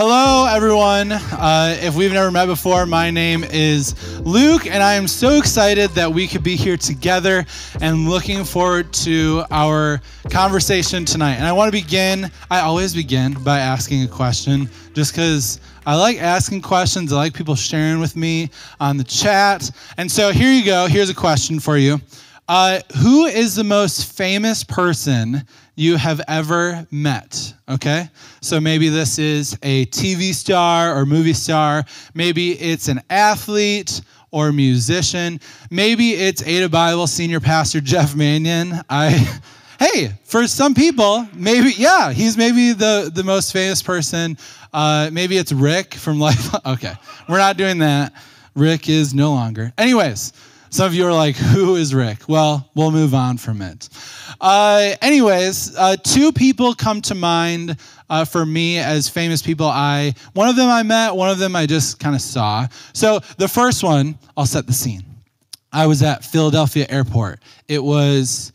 Hello, everyone. Uh, if we've never met before, my name is Luke, and I am so excited that we could be here together and looking forward to our conversation tonight. And I want to begin, I always begin by asking a question just because I like asking questions. I like people sharing with me on the chat. And so here you go. Here's a question for you uh, Who is the most famous person you have ever met. Okay? So maybe this is a TV star or movie star. Maybe it's an athlete or musician. Maybe it's Ada Bible senior pastor Jeff Manion. I. Hey, for some people, maybe yeah, he's maybe the the most famous person. Uh, maybe it's Rick from Life. okay, we're not doing that. Rick is no longer. Anyways, some of you are like, who is Rick? Well, we'll move on from it. Uh, anyways, uh, two people come to mind uh, for me as famous people. I one of them I met, one of them I just kind of saw. So the first one, I'll set the scene. I was at Philadelphia Airport. It was,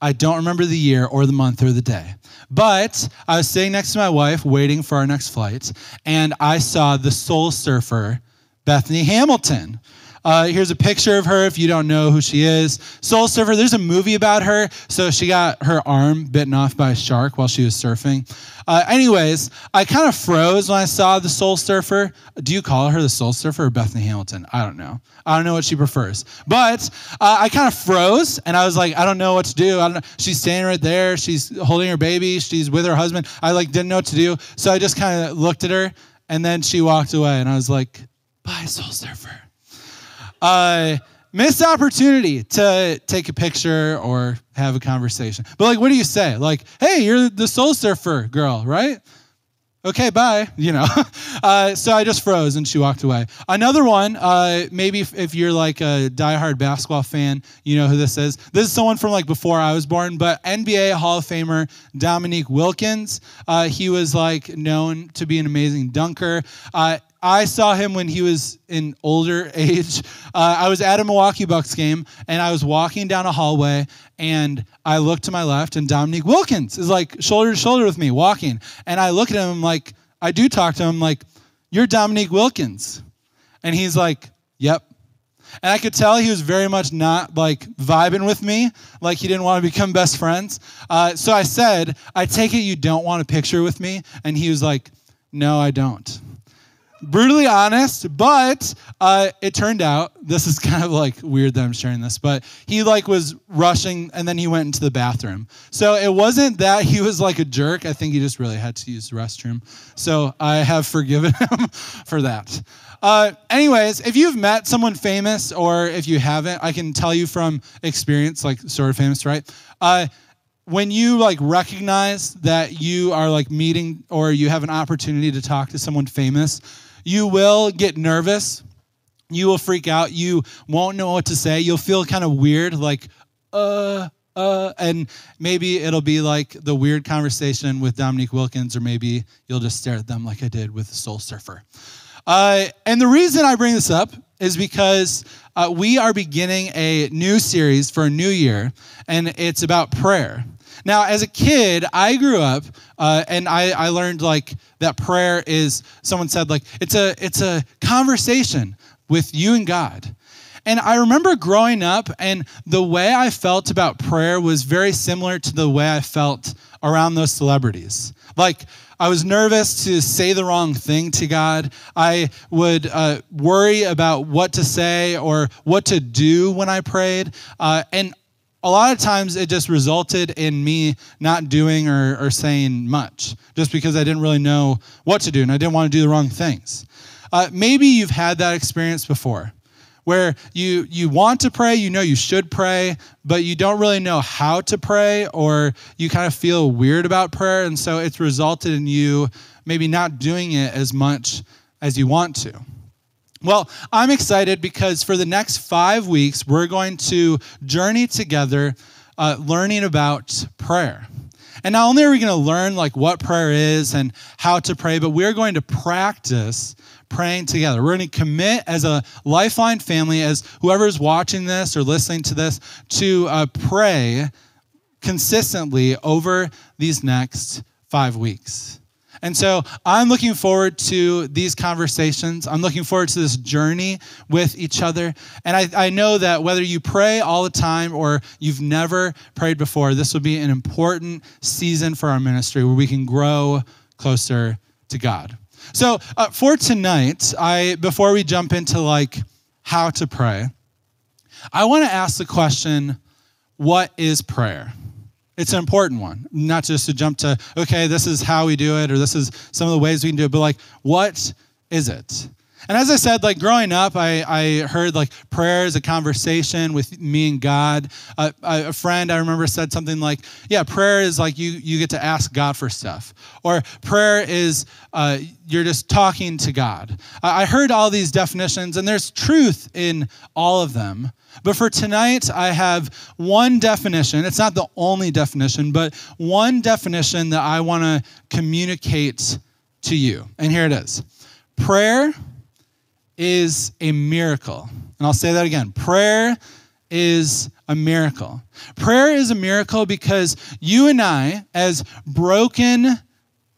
I don't remember the year or the month or the day. But I was sitting next to my wife waiting for our next flight, and I saw the soul surfer, Bethany Hamilton. Uh, here's a picture of her if you don't know who she is. Soul Surfer, there's a movie about her. So she got her arm bitten off by a shark while she was surfing. Uh, anyways, I kind of froze when I saw the Soul Surfer. Do you call her the Soul Surfer or Bethany Hamilton? I don't know. I don't know what she prefers. But uh, I kind of froze and I was like, I don't know what to do. I don't know. She's standing right there. She's holding her baby. She's with her husband. I like didn't know what to do. So I just kind of looked at her and then she walked away and I was like, bye, Soul Surfer. Uh, missed opportunity to take a picture or have a conversation. But like, what do you say? Like, hey, you're the soul surfer girl, right? Okay, bye. You know. Uh, so I just froze and she walked away. Another one, uh, maybe if, if, you're like a diehard basketball fan, you know who this is. This is someone from like before I was born, but NBA Hall of Famer Dominique Wilkins. Uh, he was like known to be an amazing dunker. I saw him when he was in older age. Uh, I was at a Milwaukee Bucks game and I was walking down a hallway and I looked to my left and Dominique Wilkins is like shoulder to shoulder with me walking. And I look at him I'm like, I do talk to him like, You're Dominique Wilkins. And he's like, Yep. And I could tell he was very much not like vibing with me, like he didn't want to become best friends. Uh, so I said, I take it you don't want a picture with me? And he was like, No, I don't brutally honest, but uh, it turned out this is kind of like weird that I'm sharing this, but he like was rushing and then he went into the bathroom. So it wasn't that he was like a jerk. I think he just really had to use the restroom. So I have forgiven him for that. Uh, anyways, if you've met someone famous or if you haven't, I can tell you from experience, like sort of famous, right? Uh, when you like recognize that you are like meeting or you have an opportunity to talk to someone famous you will get nervous. You will freak out. You won't know what to say. You'll feel kind of weird, like, uh, uh, and maybe it'll be like the weird conversation with Dominique Wilkins, or maybe you'll just stare at them like I did with the Soul Surfer. Uh, and the reason I bring this up is because uh, we are beginning a new series for a new year, and it's about prayer. Now, as a kid, I grew up uh, and I, I learned like that prayer is, someone said, like, it's a, it's a conversation with you and God. And I remember growing up, and the way I felt about prayer was very similar to the way I felt around those celebrities. Like, I was nervous to say the wrong thing to God. I would uh, worry about what to say or what to do when I prayed. Uh, and a lot of times it just resulted in me not doing or, or saying much just because I didn't really know what to do and I didn't want to do the wrong things. Uh, maybe you've had that experience before where you you want to pray, you know you should pray, but you don't really know how to pray or you kind of feel weird about prayer and so it's resulted in you maybe not doing it as much as you want to. Well, I'm excited because for the next five weeks, we're going to journey together uh, learning about prayer. And not only are we going to learn like what prayer is and how to pray, but we're going to practice praying together. We're going to commit as a Lifeline family, as whoever's watching this or listening to this, to uh, pray consistently over these next five weeks. And so I'm looking forward to these conversations. I'm looking forward to this journey with each other. And I, I know that whether you pray all the time or you've never prayed before, this will be an important season for our ministry where we can grow closer to God. So uh, for tonight, I before we jump into like how to pray, I want to ask the question, what is prayer? It's an important one, not just to jump to, okay, this is how we do it, or this is some of the ways we can do it, but like, what is it? And as I said, like growing up, I, I heard like prayer is a conversation with me and God. Uh, a friend I remember said something like, "Yeah, prayer is like you you get to ask God for stuff," or prayer is uh, you're just talking to God. I heard all these definitions, and there's truth in all of them. But for tonight, I have one definition. It's not the only definition, but one definition that I want to communicate to you. And here it is prayer is a miracle. And I'll say that again prayer is a miracle. Prayer is a miracle because you and I, as broken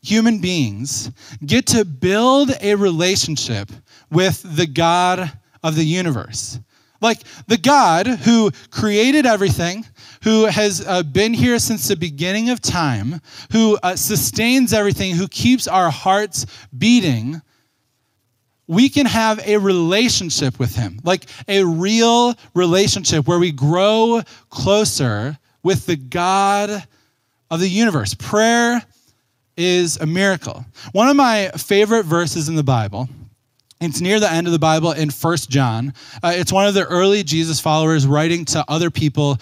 human beings, get to build a relationship with the God of the universe. Like the God who created everything, who has uh, been here since the beginning of time, who uh, sustains everything, who keeps our hearts beating, we can have a relationship with Him, like a real relationship where we grow closer with the God of the universe. Prayer is a miracle. One of my favorite verses in the Bible. It's near the end of the Bible in First John. Uh, it's one of the early Jesus followers writing to other people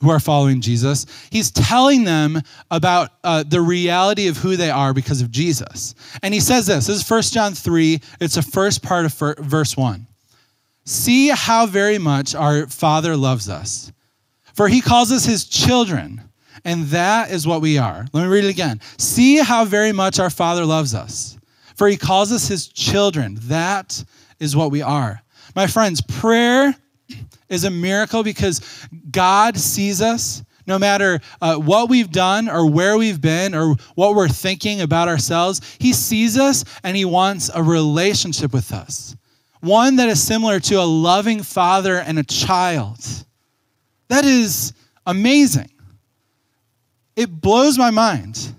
who are following Jesus, he's telling them about uh, the reality of who they are because of Jesus. And he says this this is 1 John 3, it's the first part of verse 1. See how very much our Father loves us, for he calls us his children, and that is what we are. Let me read it again. See how very much our Father loves us, for he calls us his children. That is what we are. My friends, prayer is a miracle because God sees us no matter uh, what we've done or where we've been or what we're thinking about ourselves. He sees us and He wants a relationship with us, one that is similar to a loving father and a child. That is amazing. It blows my mind.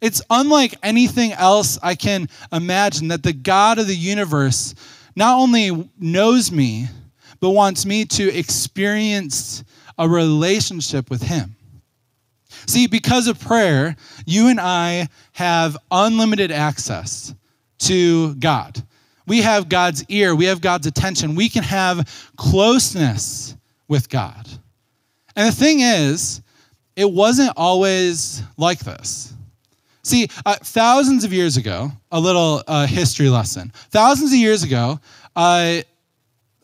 It's unlike anything else I can imagine that the God of the universe not only knows me, but wants me to experience a relationship with Him. See, because of prayer, you and I have unlimited access to God. We have God's ear, we have God's attention, we can have closeness with God. And the thing is, it wasn't always like this. See, uh, thousands of years ago, a little uh, history lesson. Thousands of years ago, uh,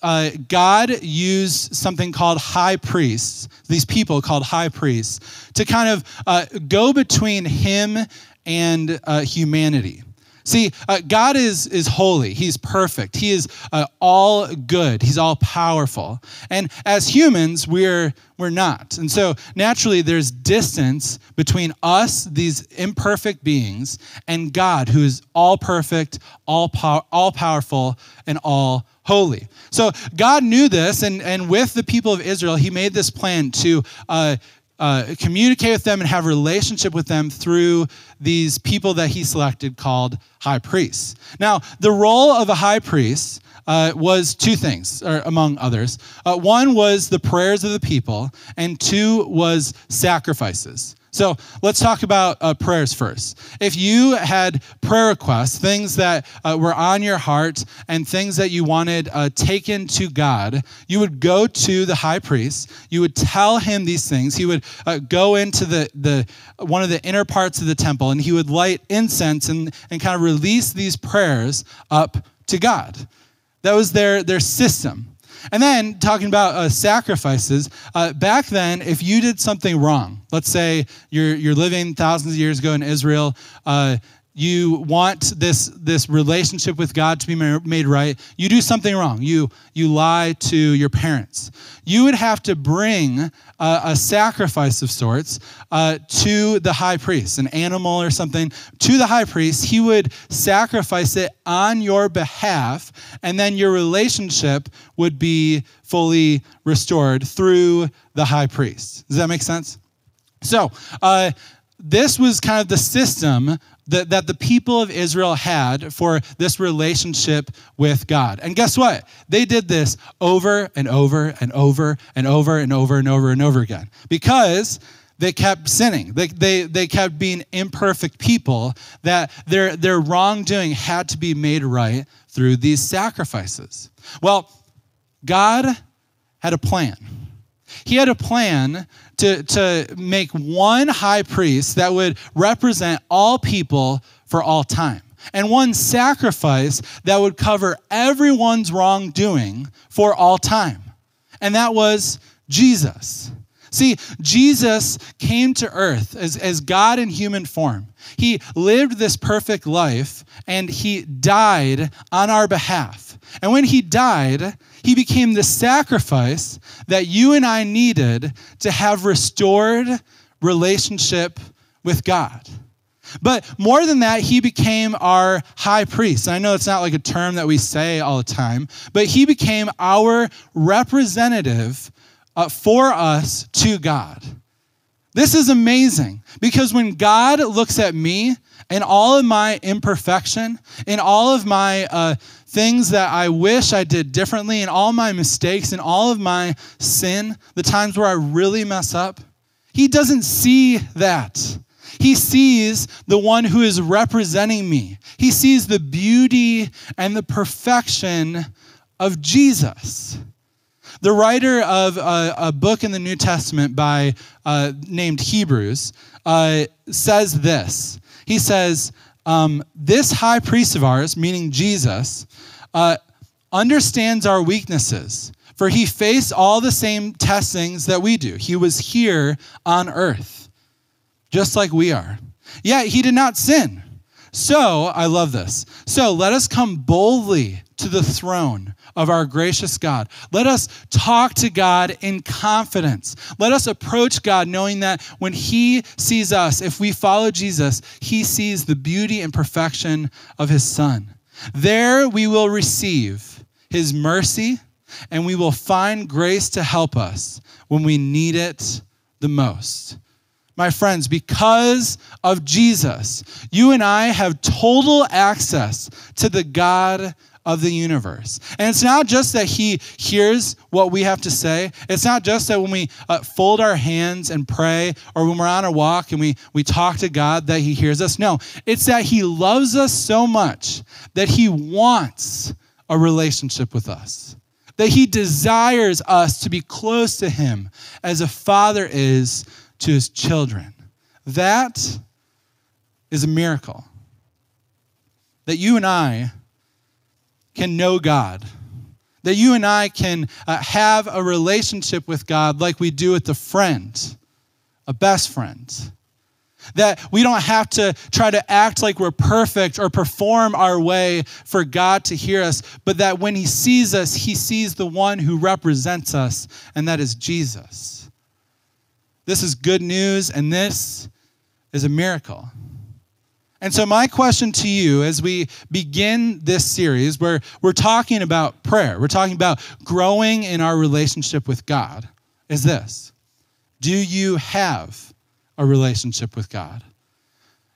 uh, God used something called high priests, these people called high priests, to kind of uh, go between him and uh, humanity. See, uh, God is, is holy. He's perfect. He is uh, all good. He's all powerful. And as humans, we're, we're not. And so naturally, there's distance between us, these imperfect beings, and God, who is all perfect, all, pow- all powerful, and all holy. So God knew this, and, and with the people of Israel, He made this plan to uh, uh, communicate with them and have relationship with them through these people that he selected called high priests. Now, the role of a high priest uh, was two things, or among others. Uh, one was the prayers of the people, and two was sacrifices. So let's talk about uh, prayers first. If you had prayer requests, things that uh, were on your heart and things that you wanted uh, taken to God, you would go to the high priest. You would tell him these things. He would uh, go into the, the one of the inner parts of the temple and he would light incense and, and kind of release these prayers up to God. That was their, their system. And then talking about uh, sacrifices, uh, back then, if you did something wrong, let's say you're, you're living thousands of years ago in Israel, uh, you want this, this relationship with God to be made right, you do something wrong. You, you lie to your parents. You would have to bring a, a sacrifice of sorts uh, to the high priest, an animal or something, to the high priest. He would sacrifice it on your behalf, and then your relationship would be fully restored through the high priest. Does that make sense? So, uh, this was kind of the system that, that the people of Israel had for this relationship with God. And guess what? They did this over and over and over and over and over and over and over again because they kept sinning. They, they, they kept being imperfect people, that their, their wrongdoing had to be made right through these sacrifices. Well, God had a plan. He had a plan to, to make one high priest that would represent all people for all time, and one sacrifice that would cover everyone's wrongdoing for all time. And that was Jesus. See, Jesus came to earth as, as God in human form. He lived this perfect life and he died on our behalf. And when he died, he became the sacrifice that you and I needed to have restored relationship with God. But more than that, he became our high priest. I know it's not like a term that we say all the time, but he became our representative uh, for us to God. This is amazing because when God looks at me and all of my imperfection and all of my uh, things that I wish I did differently, and all my mistakes, and all of my sin, the times where I really mess up, he doesn't see that. He sees the one who is representing me. He sees the beauty and the perfection of Jesus. The writer of a, a book in the New Testament by uh, named Hebrews uh, says this. He says, um, this high priest of ours, meaning Jesus, uh, understands our weaknesses, for he faced all the same testings that we do. He was here on earth, just like we are. Yet he did not sin. So, I love this. So, let us come boldly to the throne of our gracious God. Let us talk to God in confidence. Let us approach God knowing that when He sees us, if we follow Jesus, He sees the beauty and perfection of His Son. There we will receive His mercy and we will find grace to help us when we need it the most. My friends, because of Jesus, you and I have total access to the God of the universe. And it's not just that he hears what we have to say. It's not just that when we uh, fold our hands and pray or when we're on a walk and we, we talk to God that he hears us. No, it's that he loves us so much that he wants a relationship with us. That he desires us to be close to him as a father is to his children. That is a miracle. That you and I can know God. That you and I can uh, have a relationship with God like we do with a friend, a best friend. That we don't have to try to act like we're perfect or perform our way for God to hear us, but that when He sees us, He sees the one who represents us, and that is Jesus. This is good news, and this is a miracle. And so, my question to you as we begin this series, where we're talking about prayer, we're talking about growing in our relationship with God, is this Do you have a relationship with God?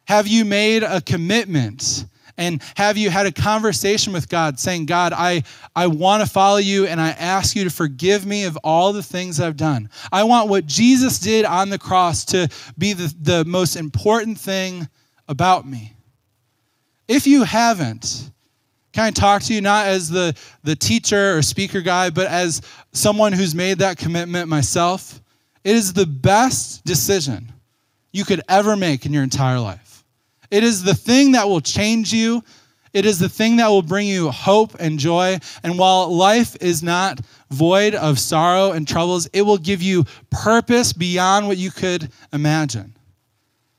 Have you made a commitment? And have you had a conversation with God saying, God, I, I want to follow you and I ask you to forgive me of all the things I've done? I want what Jesus did on the cross to be the, the most important thing about me. If you haven't, can I talk to you not as the, the teacher or speaker guy, but as someone who's made that commitment myself? It is the best decision you could ever make in your entire life. It is the thing that will change you. It is the thing that will bring you hope and joy. And while life is not void of sorrow and troubles, it will give you purpose beyond what you could imagine.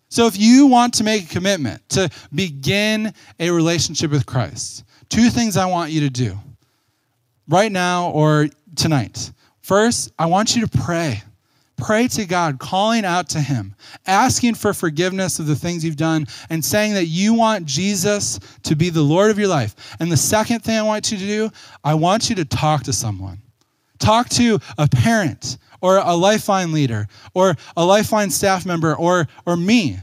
So if you want to make a commitment to begin a relationship with Christ, two things I want you to do right now or tonight. First, I want you to pray. Pray to God, calling out to Him, asking for forgiveness of the things you've done, and saying that you want Jesus to be the Lord of your life. And the second thing I want you to do, I want you to talk to someone. Talk to a parent or a Lifeline leader or a Lifeline staff member or, or me.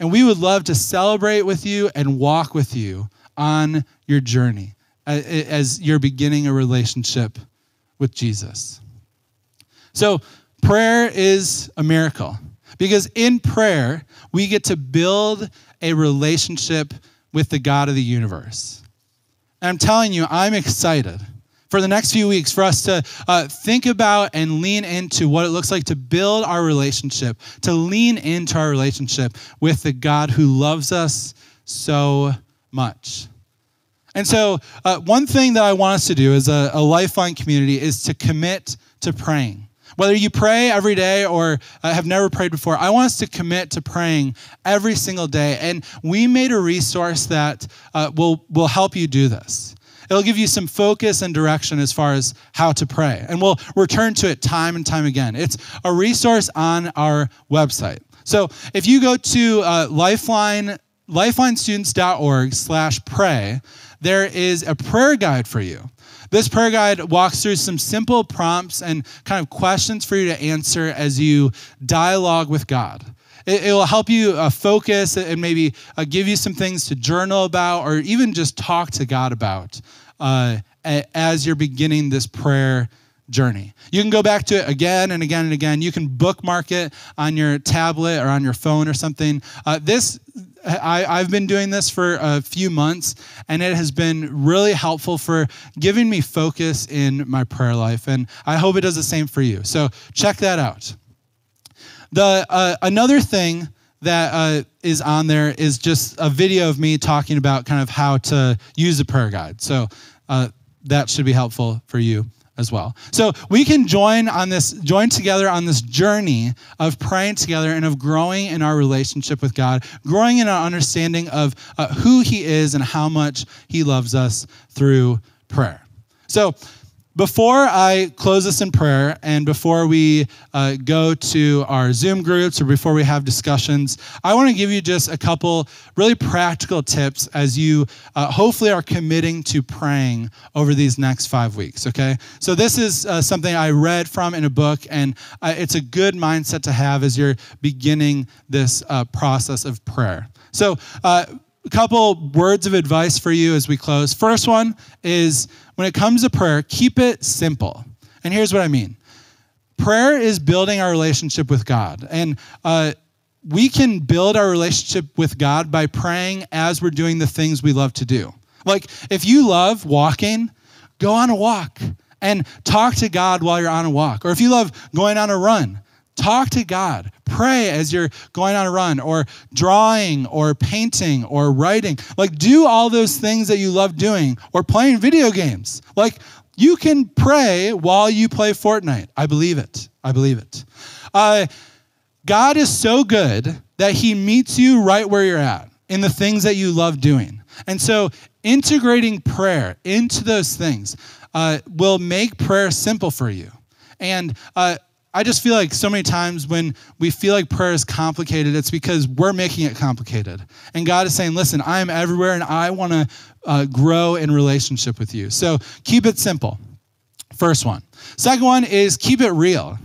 And we would love to celebrate with you and walk with you on your journey as you're beginning a relationship with Jesus. So, prayer is a miracle because in prayer, we get to build a relationship with the God of the universe. And I'm telling you, I'm excited for the next few weeks for us to uh, think about and lean into what it looks like to build our relationship, to lean into our relationship with the God who loves us so much. And so, uh, one thing that I want us to do as a, a Lifeline community is to commit to praying. Whether you pray every day or uh, have never prayed before, I want us to commit to praying every single day. And we made a resource that uh, will, will help you do this. It'll give you some focus and direction as far as how to pray. And we'll return to it time and time again. It's a resource on our website. So if you go to uh, Lifeline, lifelinestudents.org slash pray, there is a prayer guide for you. This prayer guide walks through some simple prompts and kind of questions for you to answer as you dialogue with God. It, it will help you uh, focus and maybe uh, give you some things to journal about or even just talk to God about uh, as you're beginning this prayer journey. You can go back to it again and again and again. You can bookmark it on your tablet or on your phone or something. Uh, this I, I've been doing this for a few months, and it has been really helpful for giving me focus in my prayer life. And I hope it does the same for you. So check that out. The uh, another thing that uh, is on there is just a video of me talking about kind of how to use a prayer guide. So uh, that should be helpful for you as well. So we can join on this, join together on this journey of praying together and of growing in our relationship with God, growing in our understanding of uh, who He is and how much He loves us through prayer. So before I close this in prayer and before we uh, go to our Zoom groups or before we have discussions, I want to give you just a couple really practical tips as you uh, hopefully are committing to praying over these next five weeks, okay? So, this is uh, something I read from in a book, and uh, it's a good mindset to have as you're beginning this uh, process of prayer. So, uh, a couple words of advice for you as we close. First one is when it comes to prayer, keep it simple. And here's what I mean prayer is building our relationship with God. And uh, we can build our relationship with God by praying as we're doing the things we love to do. Like, if you love walking, go on a walk and talk to God while you're on a walk. Or if you love going on a run, Talk to God. Pray as you're going on a run or drawing or painting or writing. Like, do all those things that you love doing or playing video games. Like, you can pray while you play Fortnite. I believe it. I believe it. Uh, God is so good that He meets you right where you're at in the things that you love doing. And so, integrating prayer into those things uh, will make prayer simple for you. And uh, I just feel like so many times when we feel like prayer is complicated, it's because we're making it complicated. And God is saying, listen, I am everywhere and I want to uh, grow in relationship with you. So keep it simple. First one. Second one is keep it real.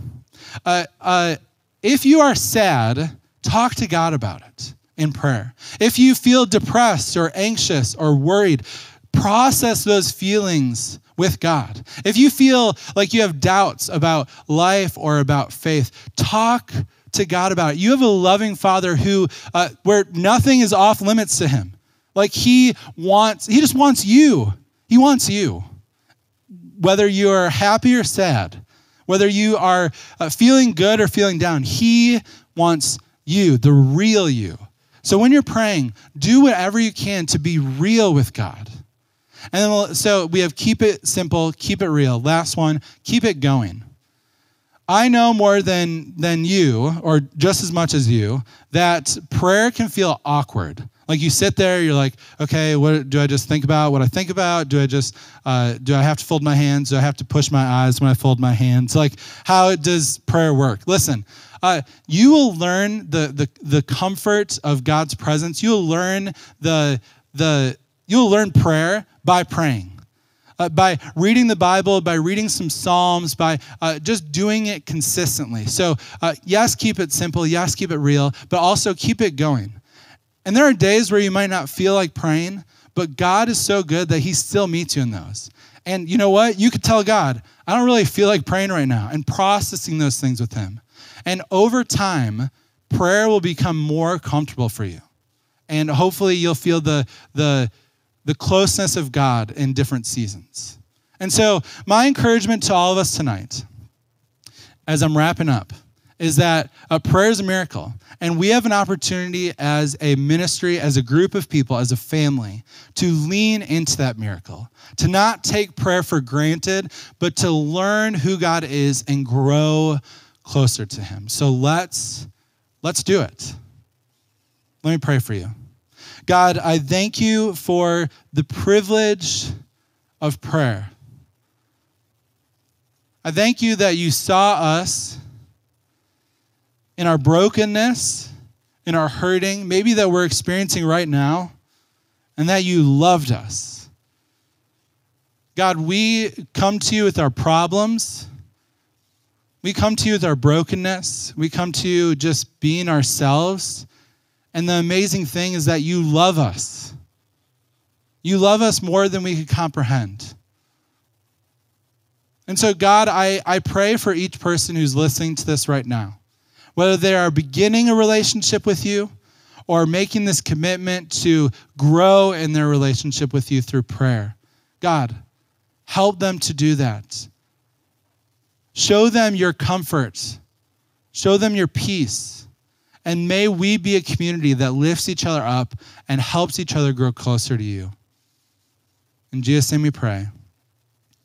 Uh, uh, if you are sad, talk to God about it in prayer. If you feel depressed or anxious or worried, process those feelings with God. If you feel like you have doubts about life or about faith, talk to God about it. You have a loving Father who, uh, where nothing is off limits to Him. Like He wants, He just wants you. He wants you. Whether you are happy or sad, whether you are uh, feeling good or feeling down, He wants you, the real you. So when you're praying, do whatever you can to be real with God. And then we'll, so we have keep it simple, keep it real. Last one, keep it going. I know more than than you, or just as much as you, that prayer can feel awkward. Like you sit there, you're like, okay, what do I just think about? What I think about? Do I just uh, do I have to fold my hands? Do I have to push my eyes when I fold my hands? Like, how does prayer work? Listen, uh, you will learn the, the the comfort of God's presence. You'll learn the the you'll learn prayer by praying uh, by reading the Bible, by reading some Psalms, by uh, just doing it consistently. So, uh, yes, keep it simple. Yes, keep it real, but also keep it going. And there are days where you might not feel like praying, but God is so good that He still meets you in those. And you know what? You could tell God, I don't really feel like praying right now, and processing those things with Him. And over time, prayer will become more comfortable for you. And hopefully, you'll feel the, the, the closeness of God in different seasons. And so, my encouragement to all of us tonight, as I'm wrapping up, is that a prayer is a miracle. And we have an opportunity as a ministry, as a group of people, as a family, to lean into that miracle, to not take prayer for granted, but to learn who God is and grow closer to Him. So let's let's do it. Let me pray for you. God, I thank you for the privilege of prayer. I thank you that you saw us in our brokenness, in our hurting, maybe that we're experiencing right now, and that you loved us. God, we come to you with our problems. We come to you with our brokenness. We come to you just being ourselves. And the amazing thing is that you love us. You love us more than we could comprehend. And so, God, I, I pray for each person who's listening to this right now, whether they are beginning a relationship with you or making this commitment to grow in their relationship with you through prayer. God, help them to do that. Show them your comfort, show them your peace. And may we be a community that lifts each other up and helps each other grow closer to you. In Jesus' name we pray.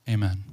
Amen.